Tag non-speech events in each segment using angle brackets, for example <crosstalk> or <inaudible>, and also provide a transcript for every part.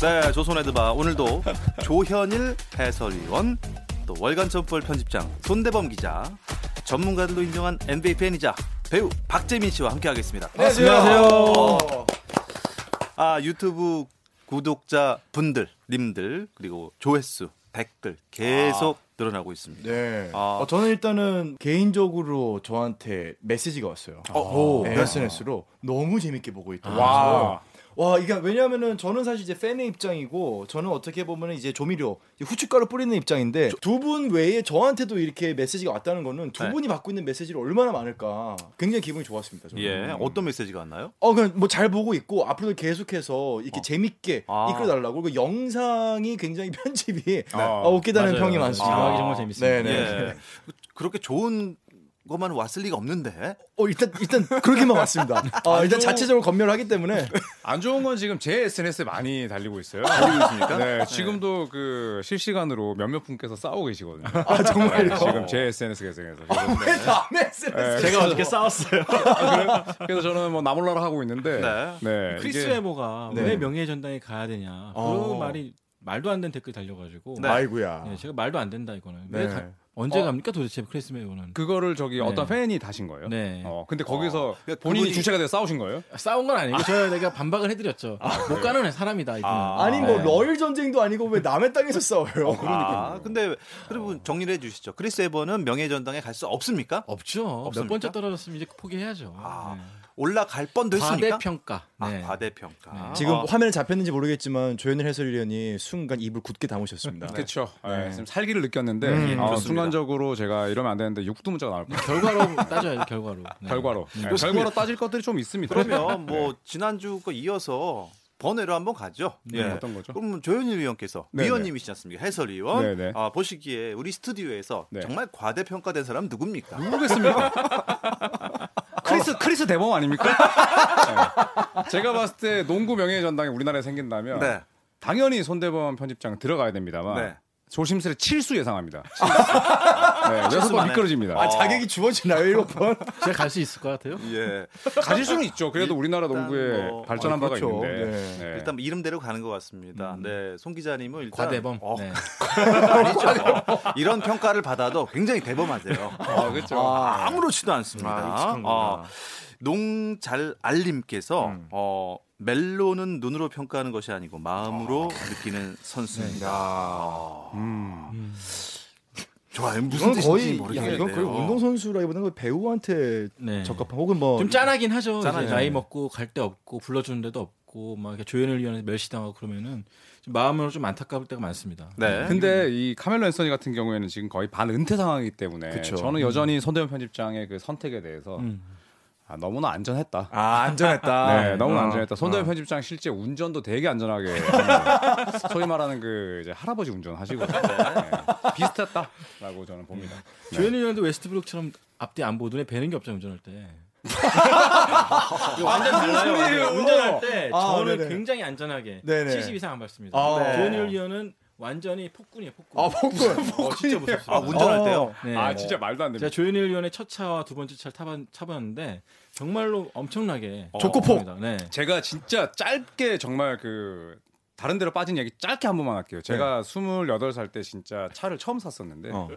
네, 조선의 드바 오늘도 조현일 해설위원, 또 월간 점프볼 편집장 손대범 기자, 전문가들로 인정한 NBA 팬이자 배우 박재민 씨와 함께하겠습니다. 안녕하세요. 아 유튜브 구독자 분들, 님들 그리고 조회수, 댓글 계속 늘어나고 있습니다. 네. 아. 어, 저는 일단은 개인적으로 저한테 메시지가 왔어요. 어, 네, 네. SNS로 너무 재밌게 보고 있다고. 와. 와, 이게 왜냐하면은 저는 사실 이제 팬의 입장이고 저는 어떻게 보면은 이제 조미료, 이제 후춧가루 뿌리는 입장인데 두 분 외에 저한테도 이렇게 메시지가 왔다는 거는 두 네. 분이 받고 있는 메시지를 얼마나 많을까 굉장히 기분이 좋았습니다. 저는. 예, 어떤 메시지가 왔나요? 어, 그냥 뭐 잘 보고 있고 앞으로도 계속해서 이렇게 어. 재밌게 아. 이끌어달라고 그리고 영상이 굉장히 <laughs> 편집이 네. 어, 웃기다는 맞아요. 평이 많습니다. 지루하기 정말 재밌습니다. 네네. 예, 그렇게 좋은 것만 왔을 리가 없는데. 어 일단 일단 그렇게만 왔습니다. 어, <laughs> 일단 자체적으로 검열을 하기 때문에 안 좋은 건 지금 제 SNS에 많이 달리고 있어요. 달리고 있습니까? 네, 지금도 그 실시간으로 몇몇 분께서 싸우고 계시거든요. 아 정말요. 네, 지금 제 SNS 계정에서. 왜 남의 SNS? 네, 제가 어저께 싸웠어요. 그래서 저는 뭐 나몰라라 하고 있는데. 네. 네. 크리스 이게 네. 왜 명예의 전당에 가야 되냐. 어. 그 말이 말도 안 되는 댓글 달려가지고. 네. 아이고야. 네, 제가 말도 안 된다 이거는. 네. 왜 가- 언제 어. 갑니까 도대체 크리스 웨버는? 그거를 저기 네. 어떤 팬이 다신 거예요. 네. 어, 근데 거기서 그러니까 본인이 그분이- 주체가 돼서 싸우신 거예요? 싸운 건 아니고 저 내가 반박을 해드렸죠. 못 가는 사람이다 이분은. 아. 아니 뭐 네. 러일 전쟁도 아니고 왜 남의 땅에서 싸워요? 아, 근데 여러분 정리를 해주시죠. 크리스 웨버는 명예 전당에 갈 수 없습니까? 없죠. 몇 없습니까? 번째 떨어졌으면 이제 포기해야죠. 아, 네. 올라갈 뻔도 했습니까? 과대평가. 네. 아, 과대평가. 네. 지금 어, 화면에 잡혔는지 모르겠지만 조현일 해설위원이 순간 입을 굳게 다무셨습니다. 그렇죠. 네. 지금 살기를 느꼈는데 음, 어. 순간적으로 제가 이러면 안 되는데 육두 문자가 나올 뻔. 결과로 따져야죠. 결과로. 네. 결과로. 네, 결과로 따질 것들이 좀 있습니다. 그러면 뭐 지난주 거 이어서 번외로 한번 가죠. 예. 네, 어떤 거죠? 그럼 조현일 위원께서 네네. 위원님이시지 않습니까? 해설위원. 네네. 아, 보시기에 우리 스튜디오에서 네. 정말 과대평가된 사람 누굽니까? 모르겠습니까? <laughs> 크리스 크리스 대범 아닙니까? <laughs> 네. 제가 봤을 때 농구 명예의 전당이 우리나라에 생긴다면 네. 당연히 손대범 편집장 들어가야 됩니다만 네. 조심스레 칠수 예상합니다. <laughs> 네, 여섯 번 칠수만에. 미끄러집니다. 아 자격이 주어지나요 일곱 번? 제가 갈 수 있을 것 같아요. 예. 가질 수는 있죠. 그래도 우리나라 농구에 뭐, 발전한 어, 바가 그렇죠. 있는데. 네. 네. 일단 뭐 이름대로 가는 것 같습니다. 네, 송 기자님은 일단 과대범. 어, 네. <laughs> 아니죠. 이런 평가를 받아도 굉장히 대범하세요. 아, 그렇죠. 아, 아무렇지도 않습니다. 아. 어, 농잘 알림께서 음. 어, 멜로는 눈으로 평가하는 것이 아니고 마음으로 느끼는 선수입니다. 아, 음. 좋아요. 무슨 이건 뜻인지 거의 야, 모르겠는데요. 이건 거의 운동 선수라기보다는 거의 배우한테 네. 적합한 혹은 뭐 좀 짠하긴 하죠. 짠하죠. 이제 나이 먹고 갈 데 없고 불러주는 데도 없고 막 조연을 위한 멸시당하고 그러면은 좀 마음으로 좀 안타까울 때가 많습니다. 네. 근데 이 카멜로 앤서니 같은 경우에는 지금 거의 반은퇴 상황이기 때문에 그쵸. 저는 여전히 손대범 편집장의 그 선택에 대해서 음. 아, 너무나 안전했다. 아 안전했다. <laughs> 네, 너무 어. 안전했다. 손대범 어. 편집장 실제 운전도 되게 안전하게. <laughs> 소위 말하는 그 이제 할아버지 운전하시고 네, 비슷했다라고 저는 봅니다. <laughs> 네. 조연일 위원도 웨스트브룩처럼 앞뒤 안 보더니 배는 게 없잖아요 운전할 때. 완전 달라요. 운전할 때 아, 저는 네네. 굉장히 안전하게 네네. 70 이상 안 밟습니다. 아. 네. 조연일 위원은 완전히 폭군이에요 폭군. 아 폭군. 어, 진짜 무섭습니다. 아, 운전할 어. 때요? 네. 아 진짜 말도 안 제가 됩니다. 조현일 위원의 첫 차와 두 번째 차를 타봤, 타봤는데 정말로 엄청나게 족구폭. 겁니다. 네. 제가 진짜 짧게 정말 그 다른 데로 빠진 얘기 짧게 한 번만 할게요. 제가 28살 때 진짜 차를 처음 샀었는데 어.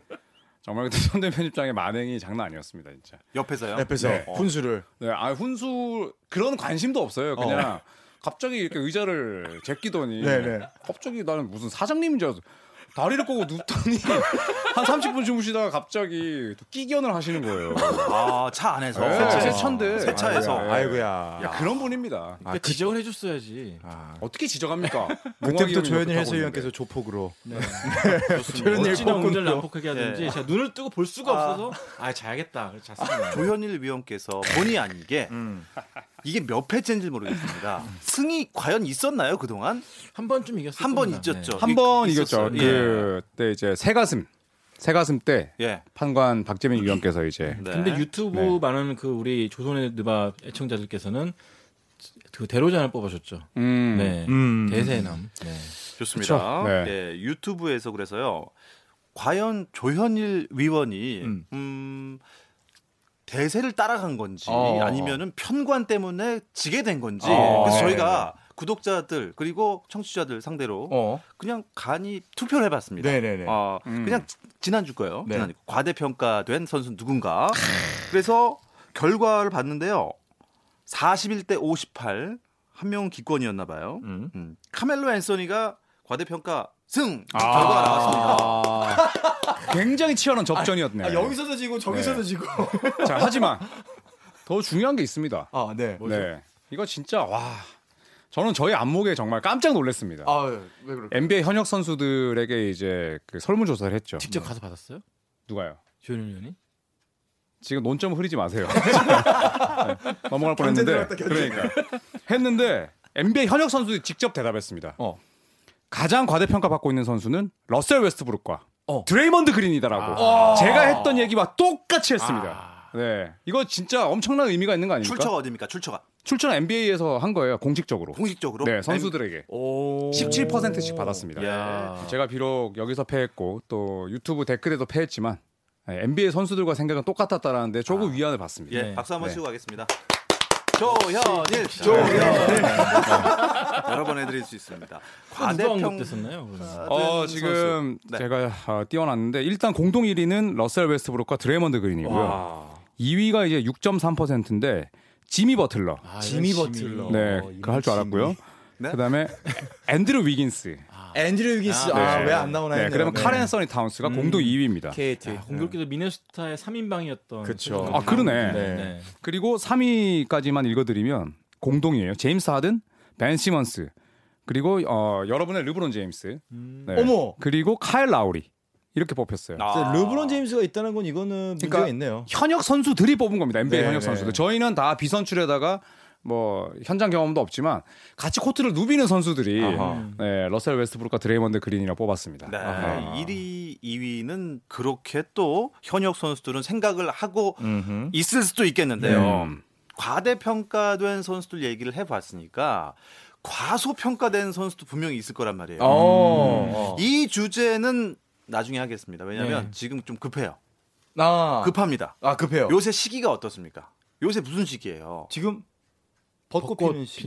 정말 그때 손대 편집장의 만행이 장난 아니었습니다, 진짜. 옆에서요? 옆에서 네. 훈수를 네, 아 훈수 그런 관심도 없어요. 그냥 갑자기 이렇게 의자를 제끼더니 네네. 갑자기 나는 무슨 사장님인 줄 알았어. 다리를 꼬고 눕더니 <laughs> 한 30분 주무시다가 갑자기 또 끼견을 하시는 거예요. 아, 차 안에서. 네, 새 차인데. 새 차에서. 아이고야. 야, 그런 분입니다. 그러니까 지적을 해 줬어야지. 아, 어떻게 지적합니까? 그때부터 조현일 해설위원께서 조폭으로 네. <laughs> 조현일 어찌나 폭군도. 운전을 난폭하게 하든지 예. 제가 눈을 뜨고 볼 수가 없어서 아 자야겠다. 잤습니다. 조현일 위원께서 본의 아니게 음. 이게 몇 회째인지 모르겠습니다. <laughs> 승이 과연 있었나요 그 동안? 한 번쯤 이겼어요. 한번 있었죠. 한번 있- 이겼죠. 예. 그때 이제 새 가슴 새 가슴 때 예. 판관 박재민 위원께서 이제 네. 근데 유튜브 네. 많은 그 우리 조선의 느바 애청자들께서는 그 대로잔을 뽑아줬죠. 음, 네. 음. 대세남. 네. 좋습니다. 네. 예, 유튜브에서 그래서요. 과연 조현일 위원이 음. 음. 대세를 따라간 건지 어. 아니면은 편관 때문에 지게 된 건지 어. 그래서 네, 저희가 구독자들 그리고 청취자들 상대로 어. 그냥 간이 투표를 해봤습니다. 네네네. 어, 음. 그냥 지- 지난주 거예요. 네. 지난주 과대평가된 선수 누군가. 그래서 결과를 봤는데요. 41대 58. 한 명은 기권이었나 봐요. 음. 음. 카멜로 앤서니가 과대평가 승 결과가 나왔습니다. 아, <laughs> 굉장히 치열한 접전이었네. 아, 여기서도 지고 저기서도 네. 지고. <laughs> 자, 하지만 더 중요한 게 있습니다. 아, 네. 네. 이거 진짜 와. 저는 저희 안목에 정말 깜짝 놀랐습니다. 아, 왜 그럴까? NBA 현역 선수들에게 이제 그 설문 조사를 했죠. 직접 가서 받았어요? 누가요? 조현일 위원이? 지금 논점 흐리지 마세요. <laughs> 네, 넘어갈 뻔했는데. 그러니까 했는데 NBA 현역 선수들이 직접 대답했습니다. 어. 가장 과대평가 받고 있는 선수는 러셀 웨스트브룩과 어. 드레이먼드 그린이다라고 아. 제가 했던 얘기와 똑같이 했습니다. 아. 네, 이거 진짜 엄청난 의미가 있는 거 아닙니까? 출처가 어디입니까? 출처가 출처는 NBA에서 한 거예요, 공식적으로. 공식적으로. 네, 선수들에게 오. 17%씩 받았습니다. 예. 제가 비록 여기서 패했고 또 유튜브 댓글에도 패했지만 네, NBA 선수들과 생각은 똑같았다라는데 조금 위안을 받습니다. 예, 네. 박수 한번 네. 치고 가겠습니다. 조현일, 조현일. 여러 번 해드릴 수 있습니다. 과대평? 그러면? 어. 지금 네. 제가 어, 띄워놨는데 일단 공동 1위는 러셀 웨스트브룩과 드레이먼드 그린이고요. 와. 2위가 이제 6.3%인데 지미 버틀러. 아, 지미 버틀러. 네, 어, 그거 할줄 알았고요. 네? 그다음에 앤드루 위긴스. 앤드류 위긴스. 아, 아, 네. 왜안 나오나 네, 했네요. 그러면 칼 앤서니 타운스가 공동 2위입니다. KT. 야, 공교롭게도 미네소타의 3인방이었던 그쵸. 아, 그러네. 네. 네. 그리고 3위까지만 읽어드리면 공동이에요. 제임스 하든, 벤 시먼스, 그리고 어, 여러분의 르브론 제임스, 음. 네. 어머. 그리고 카일 라우리 이렇게 뽑혔어요. 아. 르브론 제임스가 있다는 건 이거는 문제가 그러니까 있네요. 현역 선수들이 뽑은 겁니다. NBA 네, 현역 네. 선수들. 저희는 다 비선출에다가 뭐 현장 경험도 없지만 같이 코트를 누비는 선수들이 아하. 네, 러셀 웨스트브룩과 드레이먼드 그린이라 뽑았습니다. 네, 아하. 1위, 2위는 그렇게 또 현역 선수들은 생각을 하고 음흠. 있을 수도 있겠는데요. 네. 과대평가된 선수들 얘기를 해봤으니까 과소평가된 선수도 분명히 있을 거란 말이에요. 어. 이 주제는 나중에 하겠습니다. 왜냐하면 네. 지금 좀 급해요. 아. 급합니다. 아, 급해요. 요새 시기가 어떻습니까? 요새 무슨 시기예요? 지금 벚꽃 벚꽃 피는 시.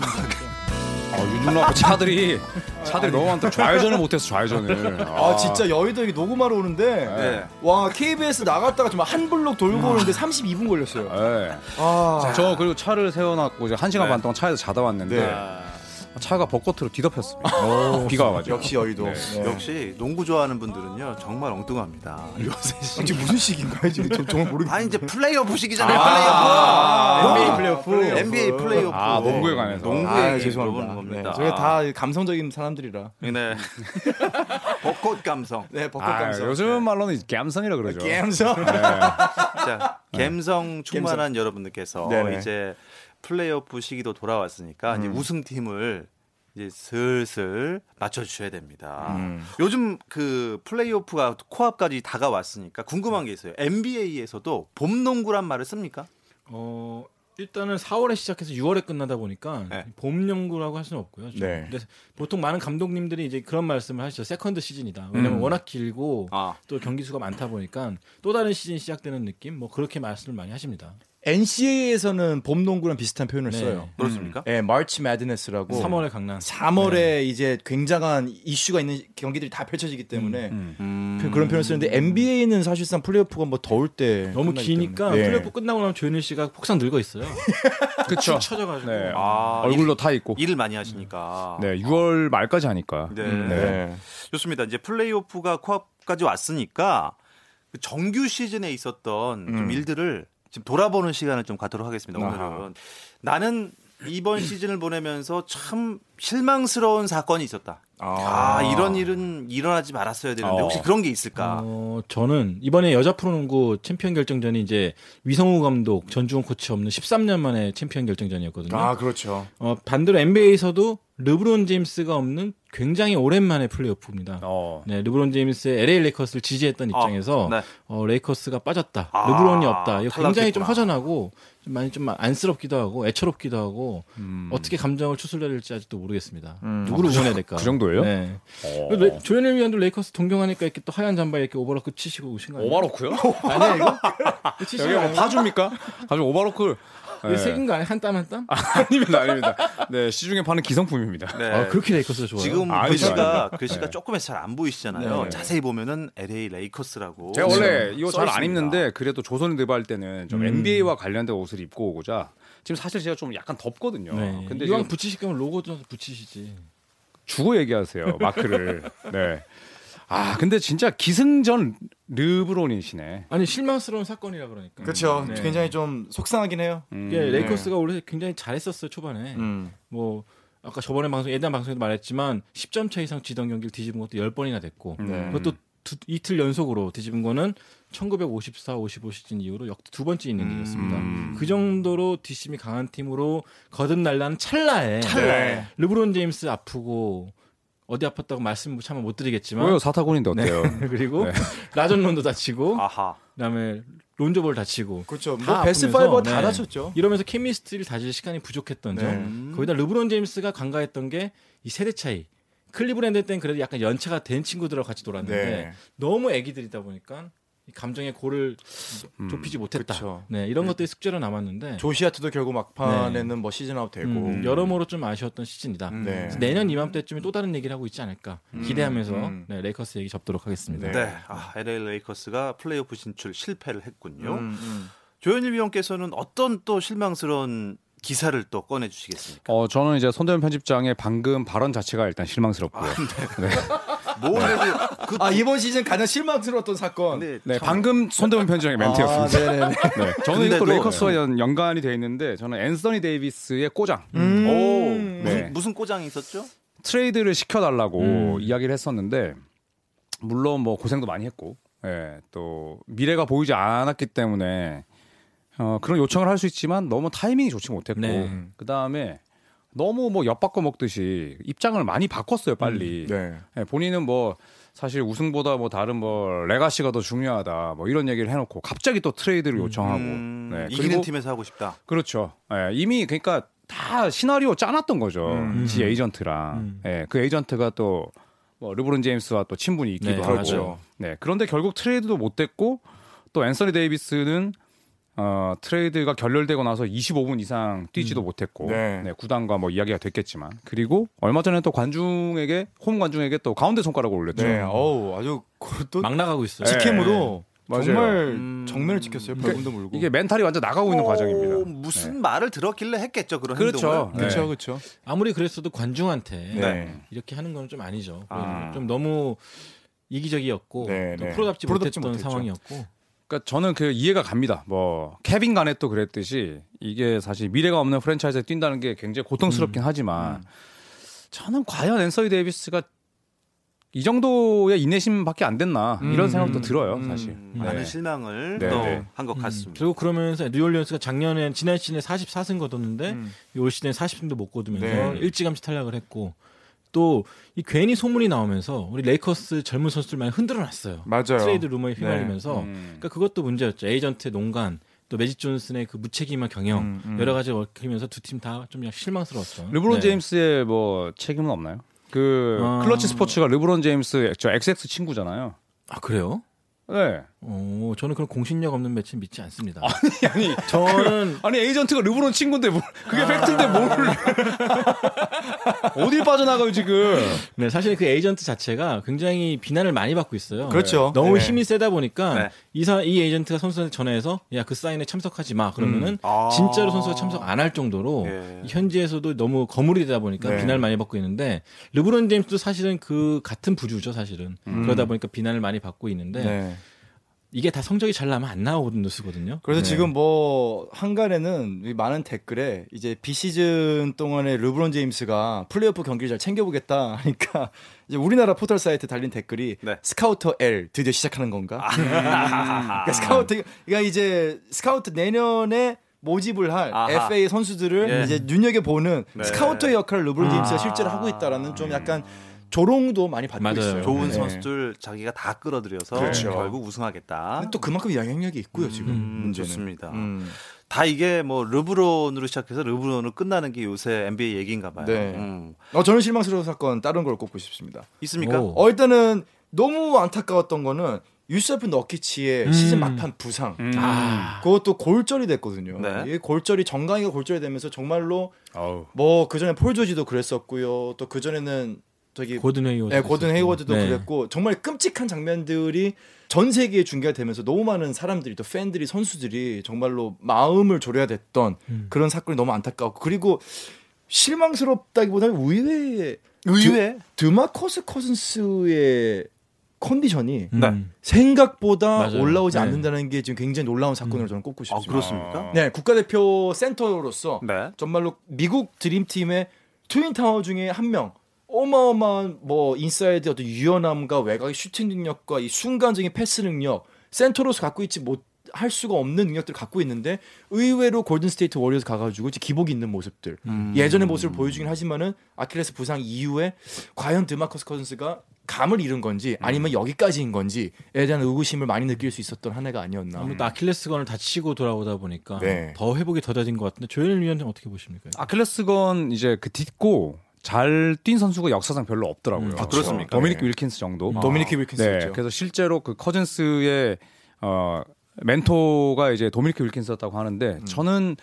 아, 윤준호 앞에 차들이 차들이 너무 많다. 좌회전을 못해서 좌회전을. 아, 진짜 여의도 여기 녹음하러 오는데 네. 와 KBS 나갔다가 정말 한 블록 돌고 오는데 32분 걸렸어요. 네. 아, 저 그리고 차를 세워놨고 이제 한 시간 네. 반 동안 차에서 자다 왔는데 네. 아, 차가 벚꽃으로 뒤덮였습니다. 비가 와가지고. 역시 여의도. 네. 네. 역시 농구 좋아하는 분들은요 정말 엉뚱합니다. 요새 시기. 지금 무슨 시기인가요? 지금 저- 정말 모르겠어요. 아 이제 플레이오프 시기잖아요. 아, 플레이오프. 플레이오프. NBA 플레이오프. 아, 농구에 관해서. 농구 아, 얘기 죄송합니다. 겁니다. 네, 저희가 다 감성적인 사람들이라. 네. <laughs> 벚꽃 감성. 네, 벚꽃 아, 감성. 요즘 말로는 감성이라 그러죠. 감성. 자, 감성 충만한 여러분들께서 네네. 이제 플레이오프 시기도 돌아왔으니까 이제 우승팀을 이제 슬슬 맞춰주셔야 됩니다. 음. 요즘 그 플레이오프가 코앞까지 다가왔으니까 궁금한 게 있어요. NBA에서도 봄 농구란 말을 씁니까? 어 일단은 4월에 시작해서 6월에 끝나다 보니까 네. 봄 농구라고 할 수는 없고요. 좀. 네. 근데 보통 많은 감독님들이 이제 그런 말씀을 하시죠. second season이다. 왜냐면 음. 워낙 길고 아, 또 경기 수가 많다 보니까 또 다른 시즌이 시작되는 느낌. 뭐 그렇게 말씀을 많이 하십니다. NCAA에서는 봄 농구랑 비슷한 표현을 네. 써요. 그렇습니까? 네, March Madness라고. 3월의 광란. 3월에 이제 굉장한 이슈가 있는 경기들이 다 펼쳐지기 때문에 음. 음. 그런 표현을 쓰는데 NBA는 사실상 플레이오프가 뭐 더울 때 너무 기니까. 네. 플레이오프 끝나고 나면 조현일 씨가 폭삭 늙어 있어요. <laughs> 그쵸. 쳐져가지고. 네. 아, 얼굴도 타 있고. 일, 을 많이 하시니까. 네, 6월 말까지 하니까. 네. 네. 좋습니다. 이제 플레이오프가 코앞까지 왔으니까 그 정규 시즌에 있었던 좀 음. 일들을 지금 돌아보는 시간을 좀 갖도록 하겠습니다. 오늘은 아하. 나는 이번 시즌을 보내면서 참 실망스러운 사건이 있었다. 아, 아, 이런 일은 일어나지 말았어야 되는데 어. 혹시 그런 게 있을까? 어, 저는 이번에 여자 프로농구 챔피언 결정전이 이제 위성우 감독, 전주원 코치 없는 13년 만에 챔피언 결정전이었거든요. 아 그렇죠. 어, 반대로 NBA에서도 르브론 제임스가 없는 굉장히 오랜만에 플레이오프입니다. 어. 네, 르브론 제임스의 LA 레이커스를 지지했던 아, 입장에서 네. 어, 레이커스가 빠졌다. 아, 르브론이 없다. 이거 굉장히 좀 탈락했구나. 허전하고 좀 많이 좀 안쓰럽기도 하고 애처롭기도 하고 음. 어떻게 감정을 추스려야 될지 아직도 모르겠습니다. 음. 누구를 응원해야 될까? 그 정도예요? 네. 어. 레- 조현일 위원도 레이커스 동경하니까 이렇게 또 하얀 잠바에 이렇게 오버로크 치시고 오신 거 아니에요? 오바로크요? 아니야 이거? <laughs> 여기 뭐 봐줍니까? 가지고 오바로크 네. 새긴 거 아니야? 한땀 한 땀? 아 닙니다, 아닙니다. 네, 시중에 파는 기성품입니다. 네. 아, 그렇게 레이커스가 좋아요. 지금 아니죠, 글씨가 아니죠. 글씨가 네. 조금해서 잘 안 보이시잖아요. 네. 자세히 보면은 LA 레이커스라고. 제가 원래 써 이거 잘 안. 입는데 그래도 조선의 느바 할 때는 좀 음. NBA와 관련된 옷을 입고 오고자 지금 사실 제가 좀 약간 덥거든요. 네. 근데 이왕 붙이실 거면 로고 좀 붙이시지. 주고 얘기하세요 마크를. 네. 아 근데 진짜 기승전 르브론이시네. 아니 실망스러운 사건이라 그러니까. 그렇죠. 네. 굉장히 좀 속상하긴 해요. 음. 이게 레이커스가 원래 굉장히 잘했었어요 초반에. 음. 뭐 아까 저번에 방송 예단 방송에도 말했지만 10점 차 이상 지던 경기를 뒤집은 것도 10번이나 됐고 네. 그것도 두- 이틀 연속으로 뒤집은 거는 1954, 55 시즌 이후로 역대 두 번째 있는 일이었습니다. 음. 그 정도로 뒷심이 강한 팀으로 거듭날라는 찰나에 찰나에. 르브론 제임스 아프고 어디 아팠다고 말씀 차마 못 드리겠지만 왜요 사타구니인데 네. 어때요? <laughs> 그리고 네. 라존 론도 다치고 아하. 그다음에 론조볼 다치고 그렇죠. 다뭐 best five 다 네. 다쳤죠. 이러면서 chemistry를 다질 시간이 부족했던 점. 네. 거기다 르브론 제임스가 간과했던 게 이 세대 차이. 클리브랜드 땐 그래도 약간 연차가 된 친구들하고 같이 놀았는데 네. 너무 애기들이다 보니까 이 감정의 골을 음. 좁히지 못했다. 그쵸. 네, 이런 것들이 숙제로 남았는데 조시 하트도 결국 막판에는 뭐 시즌 아웃 되고. 음, 여러모로 좀 아쉬웠던 시즌이다. 네. 그래서 내년 이맘때쯤에 또 다른 얘기를 하고 있지 않을까 기대하면서 음. 네, 레이커스 얘기 접도록 하겠습니다. 네. 네. 아, LA 레이커스가 플레이오프 진출 실패를 했군요. 음, 음. 조현일 위원께서는 어떤 또 실망스러운 기사를 또 꺼내 주시겠습니까? 어 저는 이제 손대현 편집장의 방금 발언 자체가 일단 실망스럽고요. <laughs> 뭘 해도 그 아 이번 시즌 가장 실망스러웠던 사건. 네, 참- 방금 손대현 편집장의 멘트였습니다. 아, 네네네. 네, 저는 이것도 레이커스와 연, 연관이 돼 있는데 저는 앤서니 데이비스의 꼬장 음. 오 네. 무슨, 무슨 꼬장이 있었죠? 트레이드를 시켜달라고 음. 이야기를 했었는데 물론 뭐 고생도 많이 했고 예, 또 미래가 보이지 않았기 때문에 어, 그런 요청을 할 수 있지만 너무 타이밍이 좋지 못했고 네. 그 다음에 너무 뭐 엿바꿔 먹듯이 입장을 많이 바꿨어요 빨리 네. 예, 본인은 뭐 사실 우승보다 뭐 다른 뭐 레가시가 더 중요하다 뭐 이런 얘기를 해놓고 갑자기 또 트레이드를 요청하고 음, 네, 이기는 그리고 팀에서 하고 싶다. 그렇죠. 예, 이미 그러니까 다 시나리오 짜놨던 거죠. 음. 지 에이전트랑. 음. 예, 그 에이전트가 또 뭐 르브론 제임스와 또 친분이 있기도 네, 하고. 맞아요. 네. 그런데 결국 트레이드도 못 됐고 또 앤서니 데이비스는 어, 트레이드가 결렬되고 나서 25분 이상 뛰지도 못했고 네. 네. 구단과 뭐 이야기가 됐겠지만 그리고 얼마 전에 또 관중에게 홈 관중에게 또 가운데 손가락을 올렸죠. 네. 어우 아주 막 나가고 있어요. 네. 직캠으로 맞아요. 정말 음. 정면을 지켰어요. 벌금도 물고. 이게 멘탈이 완전 나가고 있는 어, 과정입니다. 무슨 말을 들었길래 했겠죠 그런 그렇죠. 네. 그렇죠, 그렇죠. 아무리 그랬어도 관중한테 네. 이렇게 하는 건 좀 아니죠. 아. 좀 너무 이기적이었고 네, 또 네. 프로답지 프로답지 못했던 못했죠. 상황이었고 그러니까 저는 그 이해가 갑니다. 뭐 케빈 가넷도 그랬듯이 이게 사실 미래가 없는 프랜차이즈에 뛴다는 게 굉장히 고통스럽긴 하지만 저는 과연 앤서니 데이비스가 이 정도의 인내심밖에 안 됐나 이런 음, 생각도 음, 들어요, 음. 사실. 음, 네. 많은 실망을 네, 또 네. 한것 음, 같습니다. 그리고 그러면서 뉴올리언스가 작년에 지난 시즌에 44승 거뒀는데 음. 올 시즌에 40승도 못 거두면서 네. 일찌감치 탈락을 했고 또 이 괜히 소문이 나오면서 우리 레이커스 젊은 선수들 많이 흔들어 놨어요. 맞아요. 트레이드 루머에 휘말리면서 음. 그러니까 그것도 문제였죠. 에이전트의 농간 또 매직 존슨의 그 무책임한 경영 음, 음. 여러 가지 얽히면서 두 팀 다 좀 실망스러웠죠. 르브론 네. 제임스의 뭐 책임은 없나요? 그 어. 클러치 스포츠가 르브론 제임스 저 XX 친구잖아요. 아 그래요? 네. 어, 저는 그런 공신력 없는 매체 믿지 않습니다. <laughs> 아니 저는 아니 에이전트가 르브론 친구인데 뭘 그게 팩트인데 뭘 <laughs> 어딜 빠져나가요 지금? <laughs> 네, 사실 그 에이전트 자체가 굉장히 비난을 많이 받고 있어요. 그렇죠. 너무 네. 힘이 세다 보니까 네. 이사 이 에이전트가 선수한테 전화해서 야 그 사인에 참석하지 마 그러면은 아. 진짜로 선수가 참석 안 할 정도로 예. 이 현지에서도 너무 거물이다 보니까 네. 비난을 많이 받고 있는데 르브론 제임스도 사실은 그 같은 부류죠 사실은 그러다 보니까 비난을 많이 받고 있는데 네. 이게 다 성적이 잘 나면 안 나오거든 뉴스거든요. 그래서 네. 지금 뭐 항간에는 이 많은 댓글에 이제 비시즌 동안에 르브론 제임스가 플레이오프 경기를 잘 챙겨보겠다 하니까 <laughs> 이제 우리나라 포털 사이트 달린 댓글이 네. 스카우터 L 드디어 시작하는 건가? 그러니까 스카우트 그러니까 이제 스카우트 내년에 모집을 할 아하. FA 선수들을 예. 이제 눈여겨 보는 네. 스카우터의 역할을 르브론 제임스가 아. 실제로 하고 있다라는 좀 약간 조롱도 많이 받고 맞아요. 있어요. 좋은 네. 선수들 자기가 다 끌어들여서 그렇죠. 결국 우승하겠다. 또 그만큼 영향력이 있고요 지금 음, 문제는. 좋습니다. 음. 다 이게 뭐 르브론으로 시작해서 르브론으로 끝나는 게 요새 NBA 얘기인가 봐요. 네. 음. 어, 저는 실망스러운 사건 다른 걸 꼽고 싶습니다. 있습니까? 오. 어, 일단은 너무 안타까웠던 거는 유세프 너키치의 음. 시즌 막판 부상. 음. 아. 그것도 골절이 됐거든요. 네. 이 골절이 정강이가 골절이 되면서 정말로. 뭐 그 전에 폴 조지도 그랬었고요. 또 그 전에는 저기 고든 헤이워드. 네, 고든 헤이워드도 네. 그랬고 정말 끔찍한 장면들이 전 세계에 중계가 되면서 너무 많은 사람들이 또 팬들이 선수들이 정말로 마음을 졸여야 됐던 음. 그런 사건이 너무 안타까웠고 그리고 실망스럽다기보다는 의외의 의외? 드마커스 커즌스의 컨디션이 음. 네. 생각보다 맞아요. 올라오지 네. 않는다는 게 지금 굉장히 놀라운 사건으로 음. 저는 꼽고 아, 싶습니다. 그렇습니까? 네, 국가대표 센터로서 네. 정말로 미국 드림팀의 twin tower 중에 한 명. 어마어마한 뭐 인사이드 어떤 유연함과 외곽의 슈팅 능력과 이 순간적인 패스 능력 센터로서 갖고 있지 못 할 수가 없는 능력들을 갖고 있는데 의외로 골든 스테이트 워리어스 가가지고 이제 기복이 있는 모습들 음. 예전의 모습을 보여주긴 하지만은 아킬레스 부상 이후에 과연 드마커스 커즌스가 감을 잃은 건지 아니면 여기까지인 건지에 대한 의구심을 많이 느낄 수 있었던 한 해가 아니었나. 아무래도 아킬레스건을 다치고 돌아오다 보니까 네. 더 회복이 더뎌진 것 같은데 조현일 위원장 어떻게 보십니까? 아킬레스건 이제 그 딛고 잘 뛴 선수가 역사상 별로 없더라고요. 음. 아, 그렇습니까? 도미닉 네. 윌킨스 정도. 도미니키 윌킨스였죠. 네, 그래서 실제로 그 커즌스의 어 멘토가 이제 도미니크 윌킨스였다고 하는데 음. 저는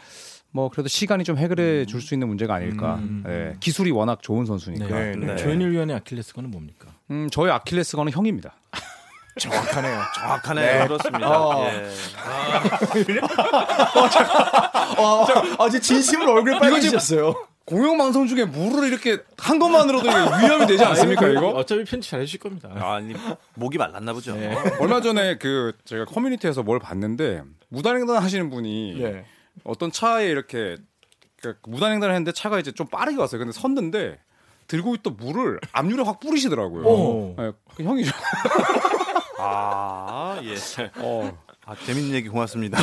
뭐 그래도 시간이 좀 해결해 줄 수 있는 문제가 아닐까. 음. 네, 기술이 워낙 좋은 선수니까. 네, 그럼 네. 조현일 위원의 아킬레스건은 뭡니까? 음, 저희 아킬레스건은 형입니다. <laughs> 정확하네요. 정확하네. 네. 그렇습니다. 어. 예. 아, 아, 이제 진심으로 얼굴 빨개지셨어요. 공영방송 중에 물을 이렇게 한 것만으로도 위험이 되지 않습니까 이거? 어차피 편집 잘 해주실 겁니다. 아니 목이 말랐나 보죠. 네. 얼마 전에 그 제가 커뮤니티에서 뭘 봤는데 무단횡단 하시는 분이 네. 어떤 차에 이렇게 그 무단횡단을 했는데 차가 이제 좀 빠르게 왔어요. 근데 섰는데 들고 있던 물을 앞유리 확 뿌리시더라고요. 오. 네, 그 형이 좀아 예. 어, 아, 재밌는 얘기 고맙습니다.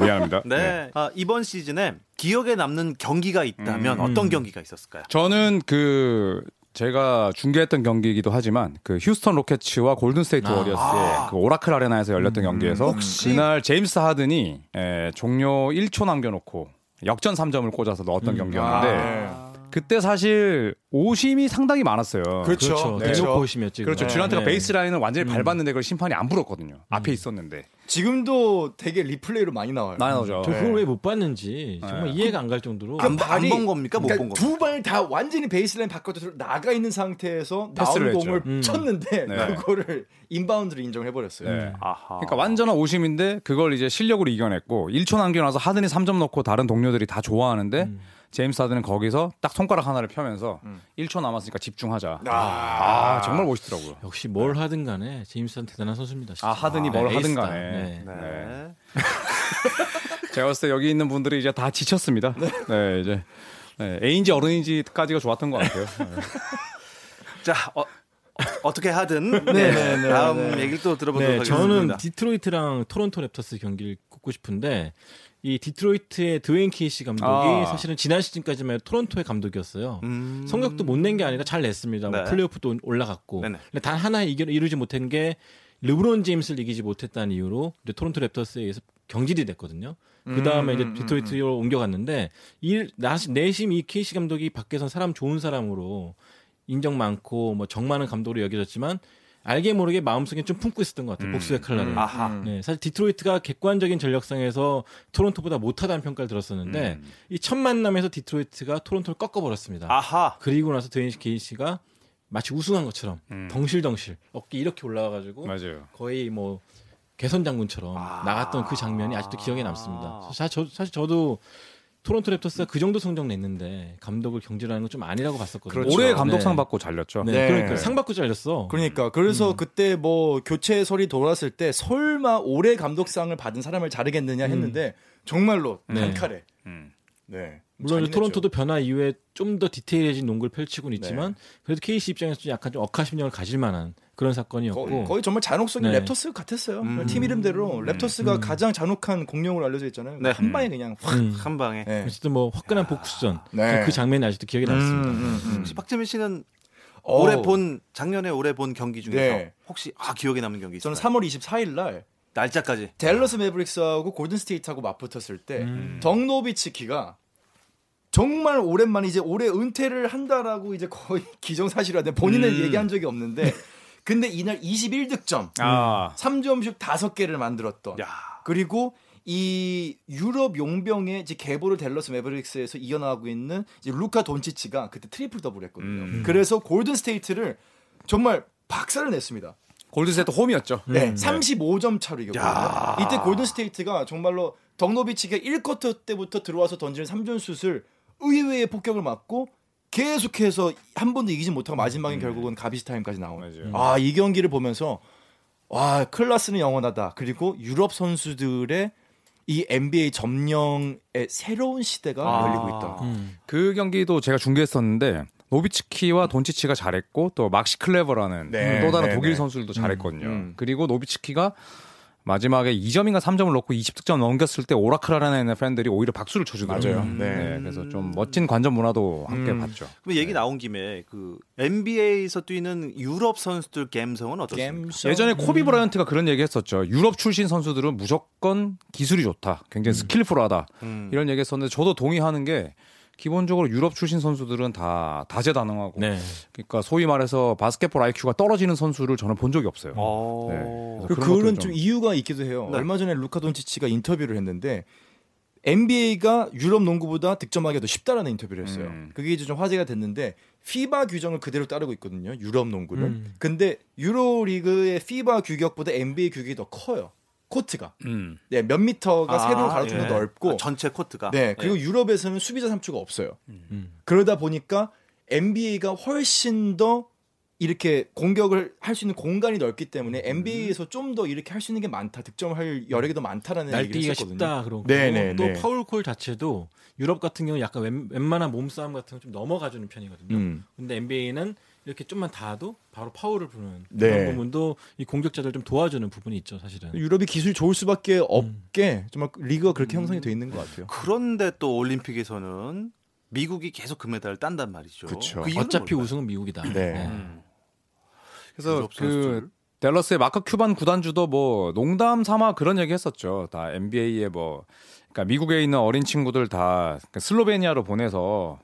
미안합니다. <laughs> 네. 아, 이번 시즌에 기억에 남는 경기가 있다면 음. 어떤 경기가 있었을까요? 저는 그 제가 중계했던 경기이기도 하지만 그 휴스턴 로켓츠와 골든 스테이트 아. 워리어스의 그 오라클 아레나에서 열렸던 경기에서 혹시- 그날 제임스 하든이 에, 종료 1초 남겨놓고 역전 3점을 꽂아서 넣었던 음. 경기였는데 아, 그때 사실 오심이 상당히 많았어요. 그렇죠. 그렇죠. 네. 대놓고 오심이었지. 그렇죠. 듀란트가 네. 베이스 라인을 완전히 음. 밟았는데 그걸 심판이 안 불었거든요. 앞에 있었는데. 지금도 되게 리플레이로 많이 나와요. 많이 나오죠. 저 네. 그걸 왜 못 봤는지 정말 네. 이해가 안 갈 정도로 안- 안본 겁니까? 못 본 겁니까? 두 발 다 완전히 베이스라인 바깥으로 나가 있는 상태에서 나온. 공을 음. 쳤는데 네. 그거를 inbound로 인정해 버렸어요. 네. 아하. 그러니까 완전한 오심인데 그걸 이제 실력으로 이겨냈고 1초 남겨놔서 하든이 3점 넣고 다른 동료들이 다 좋아하는데 음. 제임스 하든은 거기서 딱 손가락 하나를 펴면서 음. 1초 남았으니까 집중하자. 아, 아, 정말 멋있더라고요. 역시 뭘 하든 간에 제임스는 대단한 선수입니다. 진짜. 아, 하든이 네, 뭘 하든 에이스다. 간에. 네. 네. 제가 봤을 때 여기 있는 분들이 이제 다 지쳤습니다. 네, 이제 네, 애인지 어른인지까지가 좋았던 것 같아요. 네. <laughs> 자, 어, 떻게 하든 <laughs> 네, 네, 네, 다음 네. 얘기를 또 들어보도록 네, 하겠습니다. 저는 디트로이트랑 토론토 랩터스 경기를 꼽고 싶은데 이 디트로이트의 드웨인 케이시 감독이 아. 사실은 지난 시즌까지만 해도 토론토의 감독이었어요. 음. 성적도 못 낸 게 아니라 잘 냈습니다. 뭐 네. 플레이오프도 올라갔고. 네네. 근데 단 하나 이겨, 이루지 못한 게 르브론 제임스를 이기지 못했다는 이유로 이제 토론토 랩터스에 의해서 경질이 됐거든요. 그 다음에 음, 이제 음, 디트로이트로 옮겨갔는데 이 나시- 내심 이 케이시 감독이 밖에선 사람 좋은 사람으로 인정 많고 뭐 정 많은 감독으로 여겨졌지만 알게 모르게 마음속에 좀 품고 있었던 것 같아요. 음. 복수의 칼날을. 음. 아하. 네, 사실 디트로이트가 객관적인 전력상에서 토론토보다 못하다는 평가를 들었었는데 음. 이 첫 만남에서 디트로이트가 토론토를 꺾어버렸습니다. 아하. 그리고 나서 드웨인 케이시가 마치 우승한 것처럼 음. 덩실덩실 어깨 이렇게 올라와가지고 맞아요. 거의 뭐 개선 장군처럼 아. 나갔던 그 장면이 아직도 기억에 남습니다. 사실, 저, 사실 저도 토론토 랩터스가 그 정도 성적 냈는데 감독을 경질하는 건 좀 아니라고 봤었거든요. 그렇죠. 올해 감독상 네. 받고 잘렸죠. 네, 네. 그러니까 상 받고 잘렸어. 그러니까 그래서 그때 뭐 교체 설이 돌았을 때 설마 올해 감독상을 받은 사람을 자르겠느냐 했는데 정말로 네. 단칼에 음. 네. 물론 토론토도 변화 이후에 좀 더 디테일해진 농구를 펼치고는 네. 있지만 그래도 케이시 입장에서 좀 약간 좀 억하심정을 가질 만한 그런 사건이었고 거의, 거의 정말 잔혹성이 네. 랩터스 같았어요. 음. 팀 이름대로 랩터스가 음. 가장 잔혹한 공룡으로 알려져 있잖아요. 네. 한 방에 그냥 확. 음. 한 방에. 네. 어쨌든 뭐 화끈한 복수전 네. 그, 그 장면이 아직도 남습니다. 음, 음, 음. 혹시 박재민 씨는 어, 올해 본 작년에 올해 본 경기 중에서 네. 혹시 아 기억에 남는 경기 있어요? 저는 3월 24일 날 날짜까지. 댈러스 매브릭스하고 골든 스테이트하고 맞붙었을 때 음. 덕 노비츠키가 정말 오랜만에 이제 올해 은퇴를 한다라고 이제 거의 <laughs> 기정사실화된 본인은 음. 얘기한 적이 없는데 <laughs> 근데 이날 21득점, 아. 3점슛 5개를 만들었던. 야. 그리고 이 유럽 용병의 이제 계보를 댈러스 매버릭스에서 이어나가고 있는 루카 돈치치가 그때 트리플 더블 했거든요. 음. 그래서 골든 스테이트를 정말 박살을 냈습니다. 골든 스테이트 홈이었죠. 네, 35점 차로 이겼거든요. 야. 이때 골든 스테이트가 정말로 덕 노비츠키가 1쿼터 때부터 들어와서 던지는 3점슛을 의외의 폭격을 맞고 계속해서 한 번도 이기지 못하고 마지막엔 결국은 garbage time까지 나오는. 아, 이 경기를 보면서 와, 클라스는 영원하다. 그리고 유럽 선수들의 이 NBA 점령의 새로운 시대가 아. 열리고 있다. 음. 그 경기도 제가 중계했었는데 노비츠키와 돈치치가 잘했고 또 막시 클레버라는 네, 또 다른 네, 독일 네. 선수들도 잘했거든요. 음. 그리고 노비츠키가 마지막에 2점인가 3점을 넣고 20득점 넘겼을 때 오라클 아레나 팬들이 오히려 박수를 쳐주더라고요. 맞아요. 네. 네, 그래서 좀 멋진 관전 문화도 함께 음. 봤죠. 그럼 얘기 나온 김에 그 NBA에서 뛰는 유럽 선수들 감성은 어떻습니까? 겜성. 예전에 코비 브라이언트가 그런 얘기 했었죠. 유럽 출신 선수들은 무조건 기술이 좋다. 굉장히 skillful하다. 음. 이런 얘기 했었는데 저도 동의하는 게 기본적으로 유럽 출신 선수들은 다 다재다능하고 네. 그러니까 소위 말해서 basketball IQ가 떨어지는 선수를 저는 본 적이 없어요. 어. 네. 그 그런 그거는 좀 좀- 이유가 있기도 해요. 네. 얼마 전에 루카 돈치치가 인터뷰를 했는데 NBA가 유럽 농구보다 득점하기가 더 쉽다라는 인터뷰를 했어요. 음. 그게 이제 좀 화제가 됐는데 FIBA 규정을 그대로 따르고 있거든요. 유럽 농구를. 음. 근데 유로 리그의 FIBA 규격보다 NBA 규격이 더 커요. 코트가. 음. 네, 몇 미터가 아, 세로로 가로로는 예. 넓고 아, 전체 코트가. 네, 그리고 예. 유럽에서는 수비자 3초가 없어요. 음. 그러다 보니까 NBA가 훨씬 더 이렇게 공격을 할 수 있는 공간이 넓기 때문에 NBA에서 좀 더 이렇게 할 수 있는 게 많다. 득점을 할 여력이 더 많다라는 얘기를 날뛰기가 했었거든요. 쉽다 그런 거. 네네, 또 네. 파울콜 자체도 유럽 같은 경우 는 약간 웬, 웬만한 몸싸움 같은 거 좀 넘어가주는 편이거든요. 음. 근데 NBA는 이렇게 좀만 닿아도 바로 파울을 부는 네. 그런 부분도 이 공격자들 좀 도와주는 부분이 있죠, 사실은. 유럽이 기술이 좋을 수밖에 음. 없게 정말 리그가 그렇게 형성이 돼 있는 것 같아요. 그런데 또 올림픽에서는 미국이 계속 금메달을 딴단 말이죠. 그 어차피 뭘까요? 우승은 미국이다. 네. 음. 그래서 그. 댈러스의 마크 큐반 구단주도 뭐 농담 삼아 그런 얘기 했었죠. 다 NBA에 뭐 그러니까 미국에 있는 어린 친구들 다 슬로베니아로 보내서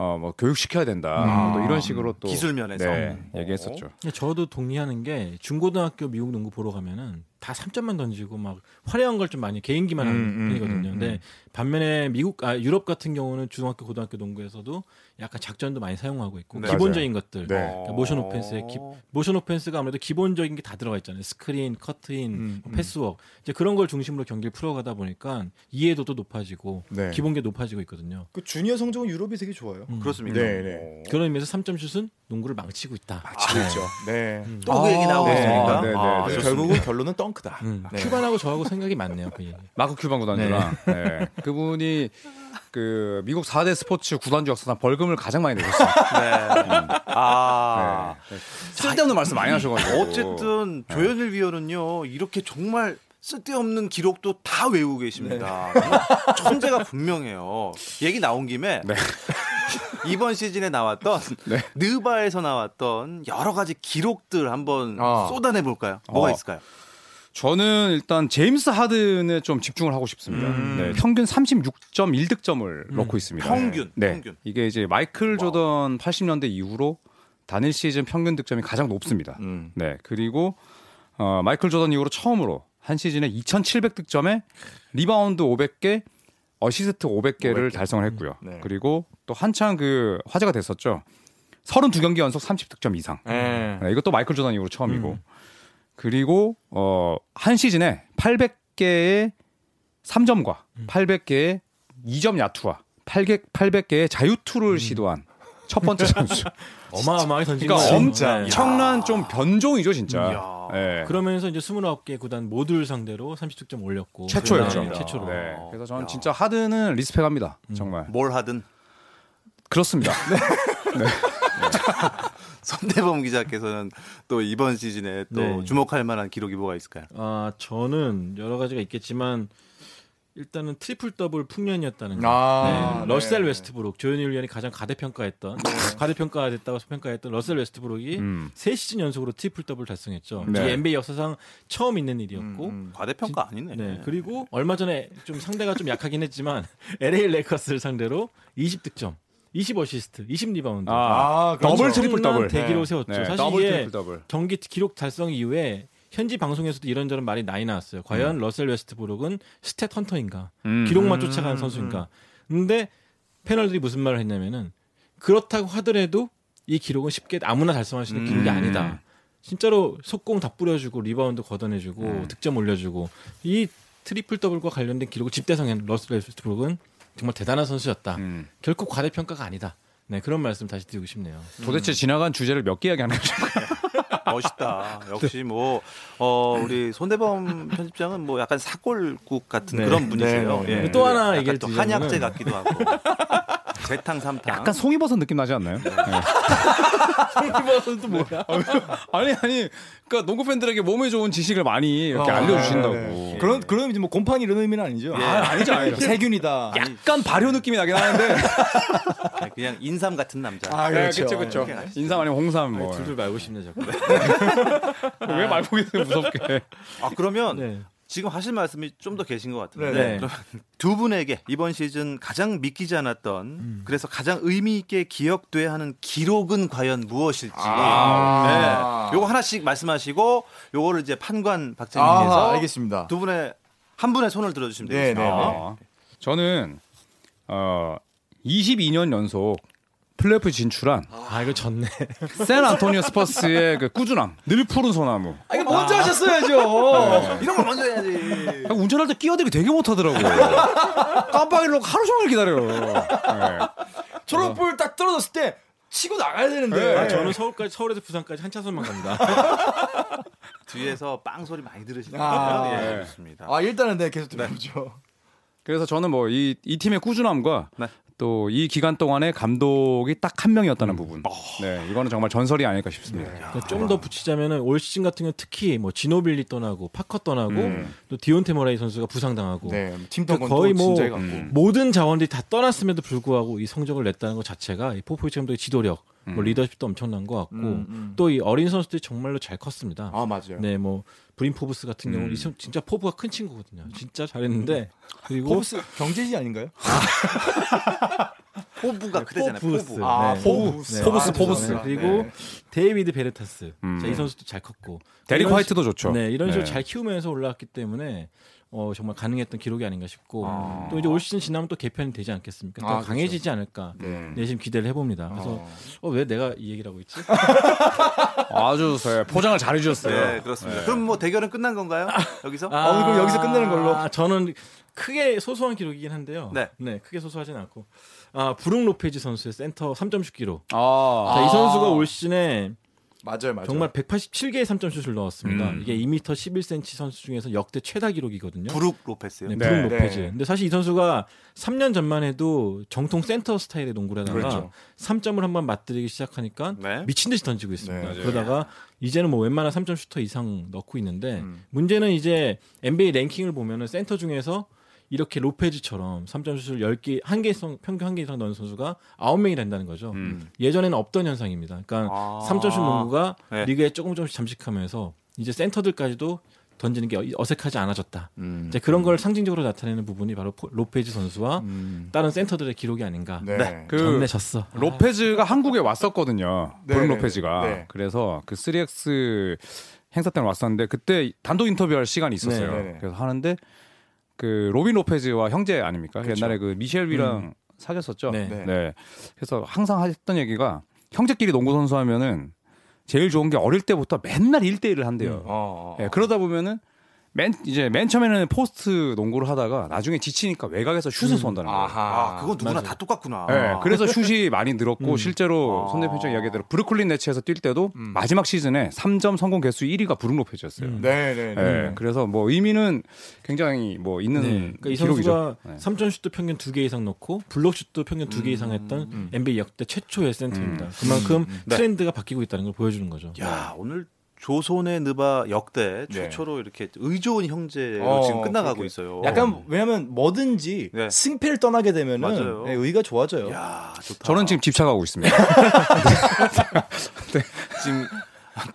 어 뭐 교육시켜야 된다. 음. 또 이런 식으로 또 기술 면에서. 네, 어. 얘기했었죠. 근데 저도 동의하는 게 중고등학교 미국 농구 보러 가면은 다 3점만 던지고 막 화려한 걸 좀 많이 개인기만 하는 음, 음, 편이거든요. 음, 근데 반면에 미국 아 유럽 같은 경우는 중학교 고등학교 농구에서도 약간 작전도 많이 사용하고 있고 네. 기본적인 것들 네. 그러니까 motion offense에 기, motion offense가 아무래도 기본적인 게 다 들어가 있잖아요. 스크린, 커트인, 음, 뭐 패스워크 이제 그런 걸 중심으로 경기를 풀어가다 보니까 이해도도 높아지고 네. 기본기 높아지고 있거든요. 그 주니어 성적은 유럽이 되게 좋아요. 음. 그렇습니까? 네, 네. 그런 의미에서 3점 슛은 농구를 망치고 있다. 지고 있죠. 네. 또 그 얘기 나오고 네. 있습니까? 아, 네, 네, 아, 네. 결국은 결론은 덩크다. 음. 네. 큐반하고 저하고 생각이 많네요. 그. <laughs> 마크 큐반 구단주랑 네. 그분이 그 미국 4대 스포츠 구단주 역사상 벌금을 가장 많이 내셨어요. 네. 아. 네. 쓸데없는 말씀 많이 하셔가지고 어쨌든 조현일 위원은요 이렇게 정말 쓸데없는 기록도 다 외우고 계십니다. 천재가 분명해요. 얘기 나온 김에 네. <laughs> 이번 시즌에 나왔던 네. 느바에서 나왔던 여러 가지 기록들 한번 아. 쏟아내 볼까요? 뭐가 어. 있을까요? 저는 일단 제임스 하든에 좀 집중을 하고 싶습니다. 음. 네, 평균 36.1득점을 넣고 있습니다. 평균, 네. 평균. 이게 이제 마이클 조던 80년대 이후로 단일 시즌 평균 득점이 가장 높습니다. 음. 네. 그리고 어, 마이클 조던 이후로 처음으로 한 시즌에 2,700 득점에 리바운드 500개, 어시스트 500개를 500개. 달성을 했고요. 네. 그리고 또 한창 그 화제가 됐었죠. 32경기 연속 30득점 이상. 네. 네, 이것도 마이클 조던 이후로 처음이고. 음. 그리고 어, 한 시즌에 800개의 3점과 음. 800개의 2점 야투와 800, 800개의 자유투를 시도한 첫 번째 <laughs> 선수. 어마어마하게 던진 그러니까. 네. 엄청난 좀 변종이죠, 진짜. 이야. 네. 그러면서 이제 29개 구단 모두를 상대로 30득점 올렸고 최초였죠. 네, 최초로. 네. 어. 그래서 저는 야. 진짜 하드는 리스펙합니다. 음. 정말. 뭘 하든 그렇습니다. <laughs> <laughs> <laughs> 손대범 기자께서는 또 이번 시즌에 또 네. 주목할 만한 기록이 뭐가 있을까요? 아 저는 여러 가지가 있겠지만 일단은 트리플 더블 풍년이었다는 거. 아, 네. 러셀 네. 웨스트브룩 조현일 위원이 가장 과대평가했던 과대평가됐다고 평가했던 러셀 웨스트브룩이 음. 세 시즌 연속으로 트리플 더블 달성했죠. 네. 이게 NBA 역사상 처음 있는 일이었고. 음, 음. 과대평가 아니네. 네. 그리고 얼마 전에 좀 상대가 좀 약하긴 했지만 <laughs> LA 레이커스를 상대로 20득점. 20 어시스트, 20 리바운드. 아, 아, 그렇죠. 더블 트리플 더블. 대기록 네. 세웠죠. 네, 사실 더블 이게 트리플 더블. 경기 기록 달성 이후에 현지 방송에서도 이런저런 말이 많이 나왔어요. 과연 러셀 웨스트브룩은 stat hunter인가? 음. 기록만 쫓아가는 선수인가? 근데 패널들이 무슨 말을 했냐면은 그렇다고 하더라도 이 기록은 쉽게 아무나 달성할 수 있는 기록이 음. 아니다. 진짜로 속공 다 뿌려주고 리바운드 걷어내주고 음. 득점 올려주고 이 트리플 더블과 관련된 기록을 집대성한 러셀 웨스트브룩은 정말 대단한 선수였다. 음. 결코 과대평가가 아니다. 네 그런 말씀 다시 드리고 싶네요. 도대체 지나간 주제를 몇 개 이야기하는 거죠? <laughs> 멋있다. 역시 뭐, 어, 우리 손대범 편집장은 뭐 약간 사골국 같은 네. 그런 분이세요. 네, 네. 예. 또 하나 얘기를 또 한약재 같기도 하고. <laughs> 재탕 삼탕. 약간 송이버섯 느낌 나지 않나요? 네. 또 뭐야? <laughs> 아니 아니 그러니까 농구 팬들에게 몸에 좋은 지식을 많이 이렇게 아, 알려주신다고. 네, 네. 그런 그런 이제 뭐 곰팡이 이런 의미는 아니죠. 예. 아, 아니죠, 아니죠. <laughs> 세균이다. 약간 발효 느낌이 나긴 하는데. 네, 그냥 인삼 같은 남자. 아, 그렇죠. 이렇게 가시죠. 인삼 아니면 홍삼 뭐. 둘둘 말고 싶네 자꾸. <laughs> 왜 말고 계세요 무섭게. 아, 그러면 네. 지금 하실 말씀이 좀 더 계신 것 같은데. 네. 그러면 두 분에게 이번 시즌 가장 믿기지 않았던 음. 그래서 가장 의미 있게 기억돼야 하는 기록은 과연 무엇일지. 아. 네. 요거 하나씩 말씀하시고 요거를 이제 판관 아, 박재민께서 알겠습니다. 두 분의 한 분의 손을 들어주시면 네, 되겠습니다. 네, 네. 아, 저는 어 22년 연속 플레이오프 진출한 아 이거 졌네. 샌 안토니오 스퍼스의 그 꾸준함, 늘 푸른 소나무. 아, 이거 먼저 하셨어야죠. 이런 걸 먼저 해야지. 아, 운전할 때 끼어들기 되게 못하더라고요. <laughs> 깜빡이로 하루 종일 기다려요. 네. 초록불 딱 떨어졌을 때 치고 나가야 되는데. 네. 아, 저는 서울까지 서울에서 부산까지 한 차선만 갑니다. <laughs> 뒤에서 빵 소리 많이 들으시네요. 아. 예, 좋습니다. 아, 일단은 네, 계속 들어보죠. 그래서 저는 뭐 이 이 팀의 꾸준함과 네. 또 이 기간 동안에 감독이 딱 한 명이었다는 부분. 어. 네, 이거는 정말 전설이 아닐까 싶습니다. 그러니까 좀더 붙이자면은 올 시즌 같은 경우 특히 뭐 지노빌리 떠나고 파커 떠나고 음. 또 디온테 모라이 선수가 부상당하고 네, 팀 그러니까 거의 또 뭐. 음. 모든 자원들이 다 떠났음에도 불구하고 이 성적을 냈다는 것 자체가 이 포포이치 감독의 지도력, 뭐 리더십도 엄청난 것 같고 음, 음. 또이 어린 선수들이 정말로 잘 컸습니다. 아, 맞아요. 네, 뭐 브린 포브스 같은 경우는 음. 이 선- 진짜 포부가 큰 친구거든요. 진짜 잘했는데 그리고 포브스 경제지 아닌가요? <laughs> 포부가 그대잖아요. 포브스. 포부. 아, 네. 포브스. 네. 포브스, 아, 포브스. 죄송합니다. 그리고 네. 데이비스 베르탄스. 음. 자, 이 선수도 잘 컸고. 데릭 화이트도 좋죠. 네, 이런 식으로 네. 잘 키우면서 올라왔기 때문에 어, 정말 가능했던 기록이 아닌가 싶고 아. 또 이제 올 시즌 지나면 또 개편이 되지 않겠습니까? 또 아, 그렇죠. 강해지지 않을까. 네. 내심 기대를 해봅니다. 그래서 어. 어, 왜 내가 이 얘기를 하고 있지? <laughs> 아주 네, 포장을 잘 해주셨어요. 네, 그렇습니다. 그럼 뭐 대결은 끝난 건가요? 여기서? 어, 그럼 여기서 끝내는 걸로. 아, 저는 크게 소소한 기록이긴 한데요. 네. 크게 소소하진 않고 아, 브룩 로페즈 선수의 센터 3점슛 기록. 아, 자, 이 아. 선수가 올 시즌에 맞아요, 맞아요. 정말 187개의 3점 슛을 넣었습니다. 음. 이게 2m 11cm 선수 중에서 역대 최다 기록이거든요. 브룩 로페스요. 네, 네. 브룩 로페즈. 네. 근데 사실 이 선수가 3년 전만 해도 정통 센터 스타일의 농구를 하다가 그렇죠. 3점을 한번 맛들이기 시작하니까 네. 미친 듯이 던지고 있습니다. 네, 맞아요. 그러다가 이제는 뭐 웬만한 3점 슈터 이상 넣고 있는데 음. 문제는 이제 NBA 랭킹을 보면은 센터 중에서 이렇게 로페즈처럼 3점 슛을 10개, 한개 이상, 평균 한개 이상 넣는 선수가 9명이 된다는 거죠. 음. 예전에는 없던 현상입니다. 그러니까 아. 3점 슛 농구가 네. 리그에 조금 조금씩 잠식하면서 이제 센터들까지도 던지는 게 어- 어색하지 않아졌다. 음. 이제 그런 걸 상징적으로 나타내는 부분이 바로 포- 로페즈 선수와 음. 다른 센터들의 기록이 아닌가. 네. 그 졌네 졌어. 로페즈가 한국에 왔었거든요. 네, 브룩 네, 로페즈가. 네. 그래서 그 3X 행사 때문에 왔었는데 그때 단독 인터뷰할 시간이 있었어요. 네, 네. 그래서 하는데 그 로빈 로페즈와 형제 아닙니까? 그쵸. 옛날에 그 미셸 위랑 사귀었었죠. 네. 네. 그래서 항상 했던 얘기가 형제끼리 농구 선수 하면은 제일 좋은 게 어릴 때부터 맨날 1대1을 한대요. 어, 어. 예, 그러다 보면은 맨 이제 맨 처음에는 포스트 농구를 하다가 나중에 지치니까 외곽에서 슛을 쏜다는 거예요. 아하. 아, 그건 누구나 맞아요. 다 똑같구나. 네, 그래서 슛이 많이 늘었고 음. 실제로 아. 손 대표장 이야기대로 브루클린 네츠에서 뛸 때도 음. 마지막 시즌에 3점 성공 개수 1위가 브룩 로페즈였어요. 음. 네, 네, 네. 예, 그래서 뭐 의미는 굉장히 뭐 있는 네. 그러니까 이 기록이죠. 선수가 네. 3점 슛도 평균 2개 이상 넣고 블록 슛도 평균 2개 이상 했던 음. NBA 역대 최초의 센터입니다. 음. 그만큼 네. 트렌드가 바뀌고 있다는 걸 보여주는 거죠. 야, 오늘 조선의 느바 역대 네. 최초로 이렇게 의좋은 형제로 어, 지금 끝나가고 그렇게. 있어요. 약간 왜냐면 뭐든지 네. 승패를 떠나게 되면은 맞아요. 네, 의가 좋아져요. 야, 좋다. 저는 지금 집착하고 있습니다. <laughs> 지금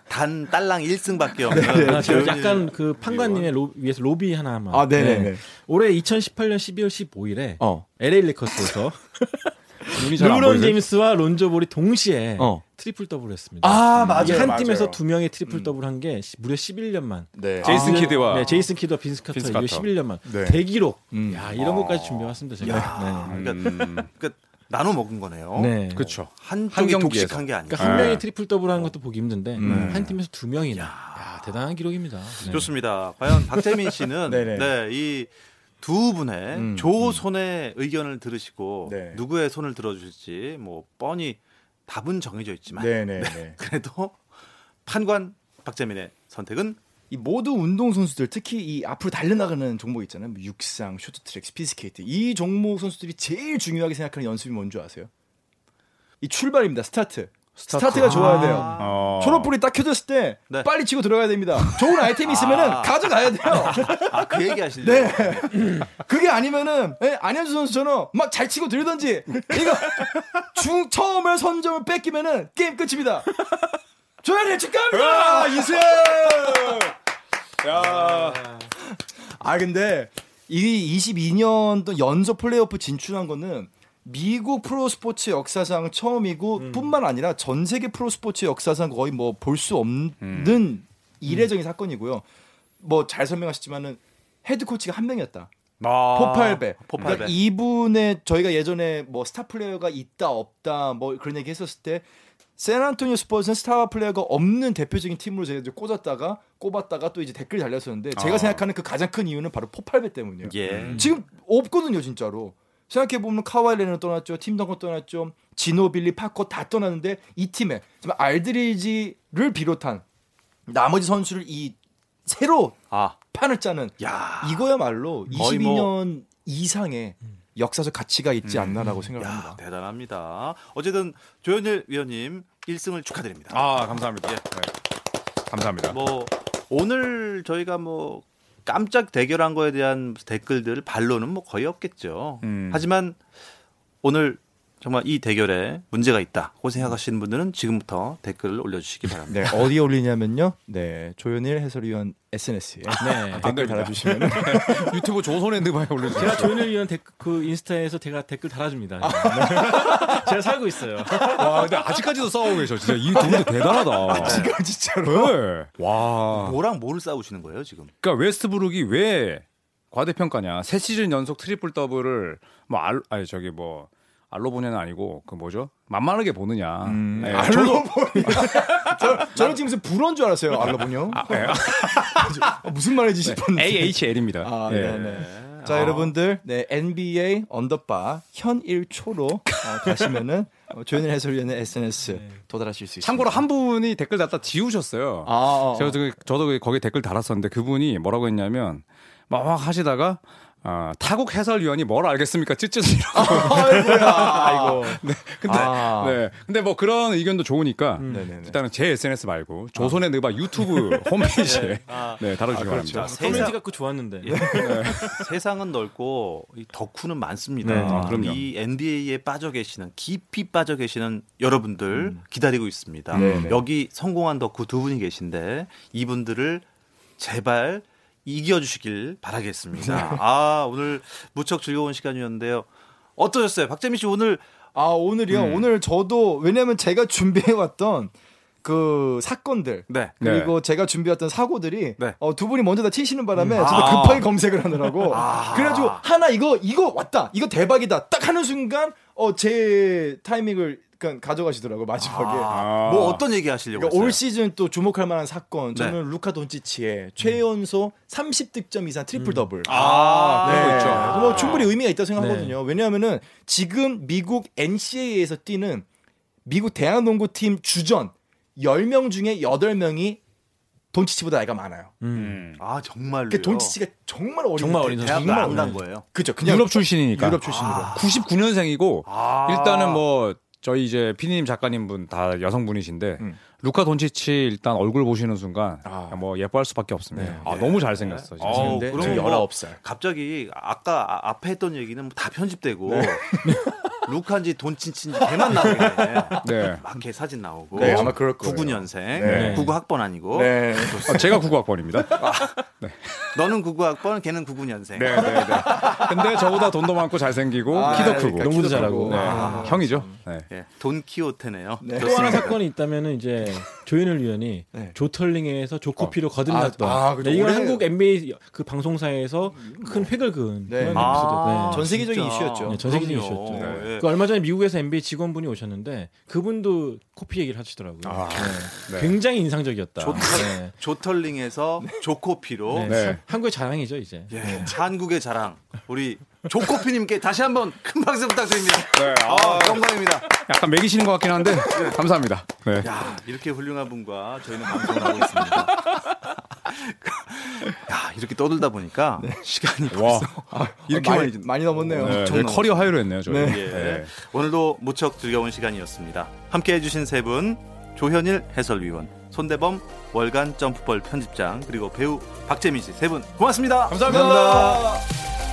단 딸랑 1승밖에 없는 아, 약간 그 판관님의 로, 위해서 로비 하나만. 아, 네, 네, 네. 올해 2018년 12월 15일에 어. LA 잘안 <laughs> 르브론? 제임스와 론조 볼이 동시에 어. 트리플 더블을 했습니다. 아 이게 맞아요. 한 팀에서 맞아요. 두 명의 트리플 더블 한 게 무려 11년만. 네. 제이슨 아, 키드와 네, 제이슨 키드와 빈스 카터 빈스 이거 카터. 11년만 네. 대기록. 음. 야 이런 것까지 준비해 왔습니다 제가. 야, 그러니까, 음, 그러니까 나눠 먹은 거네요. 네. 네. 그렇죠. 한쪽이 한. 독식한 게 아니고. 그러니까 한 네. 명이 트리플 더블 하는 것도 보기 힘든데 음. 한 팀에서 두 명이나. 야, 대단한 기록입니다. 네. 좋습니다. 과연 박재민 씨는. <laughs> 네, 이 두 분의 음, 조손의 의견을 들으시고 네. 누구의 손을 들어주실지 뭐 뻔히 답은 정해져 있지만 네네네. <laughs> 그래도 판관 박재민의 선택은 이 모두 운동 선수들 특히 이 앞으로 달려나가는 종목 있잖아요. 뭐 육상, 쇼트트랙, 스피드스케이트 이 종목 선수들이 제일 중요하게 생각하는 연습이 뭔지 아세요? 이 출발입니다. 스타트. 스타트. 가 좋아야 돼요. 어. 초록불이 딱 켜졌을 때 네. 빨리 치고 들어가야 됩니다. 좋은 아이템이 있으면 은 아. 가져가야 돼요. <laughs> 아 그 얘기 하시려고 네. 그게 아니면은 예, 안현수 선수처럼 막 잘 치고 들던지 이거 중 처음에 선점을 뺏기면은 게임 끝입니다. 조현일 축하합니다. 이승. 야. 아 근데 이 22년 연속 플레이오프 진출한 거는 미국 프로스포츠 역사상 처음이고 뿐만 아니라 전 세계 프로스포츠 역사상 거의 뭐 볼 수 없는 이례적인 사건이고요. 뭐 잘 설명하셨지만은 head coach가 한 명이었다. 아, 폽할배. 폽할배. 그러니까 이분의 저희가 예전에 뭐 스타 플레이어가 있다 없다 뭐 그런 얘기 했었을 때 샌안토니오 스퍼즈는 스타 플레이어가 없는 대표적인 팀으로 제가 꽂았다가 꼽았다가 또 이제 댓글 달렸었는데 제가 아. 생각하는 그 가장 큰 이유는 바로 폽할배 때문이에요. 예. 지금 없거든요, 진짜로. 생각해 보면 카와이 레너드 떠났죠, 팀 덩컨 떠났죠, 지노빌리, 파커 다 떠났는데 이 팀에 정말 알드리지를 비롯한 나머지 선수를 이 새로 아, 판을 짜는 야. 이거야말로 거의 22년 뭐- 이상의 역사적 가치가 있지 않나라고 생각을 야, 합니다. 대단합니다. 어쨌든 조현일 위원님 1승을 축하드립니다. 아, 감사합니다. 네. 감사합니다. 뭐 오늘 저희가 뭐 깜짝 대결한 거에 대한 댓글들 반론은 뭐 거의 없겠죠. 음. 하지만 오늘 정말 이 대결에 문제가 있다고 생각하시는 분들은 지금부터 댓글을 올려주시기 바랍니다. 네, 어디에 올리냐면요. 네, 조현일 해설위원 SNS에 네. 댓글 달아주시면 <laughs> 유튜브 조선의 느바에 올려주세요. 제가 조현일 위원 댓글 그 인스타에서 제가 댓글 달아줍니다. 네. <laughs> 제가 살고 있어요. 와, 근데 아직까지도 싸우고 계셔. 진짜 이 두 분도 대단하다. 지금 진짜로 네. 와. 뭐랑 뭐를 싸우시는 거예요 지금? 그러니까 웨스트브룩이 왜 과대평가냐? 세 시즌 연속 트리플 더블을 뭐 알, 아니 저기 뭐 알로 보냐는 아니고 그 뭐죠? 만만하게 보느냐? 음, 네, 알로 보냐. 저, 저는 지금 무슨 불어인 줄 알았어요. 알로 보냐. 네. 어, 무슨 말인지 싶었는데. AHL입니다. 아, 예. 네, 네. 자, 여러분들, 네, NBA 언더바 현 1초로 어, 가시면은 어, 조현일 해설위원의 SNS 도달하실 수 있습니다. 참고로 한 분이 댓글 달다 지우셨어요. 아, 어, 어. 제가 저기 저도 거기 댓글 달았었는데 그분이 뭐라고 했냐면 막 하시다가 아, 타국 해설위원이 뭘 알겠습니까? 찌찌이라고. 아이고야. <laughs> 아이고. 네. 근데 아. 네. 근데 뭐 그런 의견도 좋으니까 네네네. 일단은 제 SNS 말고 조선의 느바 유튜브 <laughs> 홈페이지에 네, 다뤄 주시기 그렇죠. 바랍니다. 세상- 갖고 좋았는데. <laughs> 세상은 넓고 이 덕후는 많습니다. 네. 아, 그럼요. 이 NBA에 빠져 계시는 깊이 빠져 계시는 여러분들 기다리고 있습니다. 음. 네, 네. 여기 성공한 덕후 두 분이 계신데 이분들을 제발 이겨주시길 바라겠습니다. 아 오늘 무척 즐거운 시간이었는데요. 어떠셨어요, 박재민 씨 오늘 아, 오늘이요? 음. 오늘 저도, 왜냐면 제가 준비해왔던 그 사건들. 네 그리고 제가 준비했던 사고들이 네. 어, 두 분이 먼저 다 치시는 바람에 음. 저도 아. 급하게 검색을 하느라고 아. 그래가지고 하나 이거 이거 왔다 이거 대박이다 딱 하는 순간 어, 제 타이밍을 그러니까 가져가시더라고 요 마지막에 아. 뭐 어떤 얘기 하시려고 그러니까? 올 시즌 또 주목할 만한 사건 네. 저는 루카 돈치치의 최연소 30득점 이상 트리플 더블 아, 네. 있죠. 뭐 충분히 의미가 있다고 생각하거든요. 왜냐하면은 지금 미국 NCAA에서 뛰는 미국 대학농구팀 주전 10명 중에 8명이 돈치치보다 나이가 많아요. 음. 아 정말로 그 돈치치가 정말 어린 정말 어린 대- 대학을 정말 안간 어린 거예요. 그죠. 그냥 유럽 출신이니까. 유럽 출신으로. 99년생이고 아. 일단은 뭐 저희 이제 피디님 작가님 분 다 여성분이신데 음. 루카 돈치치 일단 얼굴 보시는 순간 아. 뭐 예뻐할 수밖에 없습니다. 네. 아, 너무 잘생겼어. 진짜. 어우, 근데 그럼 지금 뭐 19살. 갑자기 아까 아- 앞에 했던 얘기는 뭐 다 편집되고 네. <laughs> 루카인지 돈친친지 걔만 나오게 <laughs> 네. 막걔 사진 나오고 네, 아마 그럴 거예요. 99년생 네. 99 학번 아니고 네. 아, 제가 99학번입니다. <laughs> 너는 99 학번 걔는 99년생 네, 네, 네. 근데 저보다 돈도 많고 잘생기고 아, 키도 네, 크고. 그러니까 농구도 키도 잘하고. 네. 아. 형이죠. 네. 예, 돈키호테네요 네. 또 하나 사건이 있다면은 이제 조현일 위원이 <laughs> 네. 조털링에서 조코피로 거듭났던. 아, 아, 그죠. 네, 이건 올해- 한국 NBA 그 방송사에서 큰 획을 그은 네. 그런 아, 에피소드. 전 세계적인 진짜. 이슈였죠. 네, 전 세계적인 그럼요. 이슈였죠. 네. 그 얼마 전에 미국에서 NBA 직원분이 오셨는데 그분도 코피 얘기를 하시더라고요. 아, 네. 네. 굉장히 인상적이었다. 조- 네. 조털링에서 조코피로 네. 네. 한국의 자랑이죠 이제. 예, 한국의 자랑 우리 조코피님께 다시 한번 큰 박수 부탁드립니다. 네. 아, 영광입니다. 약간 매기시는 것 같긴 한데 감사합니다. 네. 야 이렇게 훌륭한 분과 저희는 방송을 하고 있습니다. <laughs> 야 이렇게 떠들다 보니까 시간이 와. 이렇게 많이, 많이 넘었네요. 네, 엄청 커리어 하이로 했네요, 저희. 네. 예. 네. 오늘도 무척 즐거운 시간이었습니다. 함께 해 주신 세 분 조현일 해설위원, 손대범 월간 점프볼 편집장 그리고 배우 박재민 씨 세 분 고맙습니다. 감사합니다.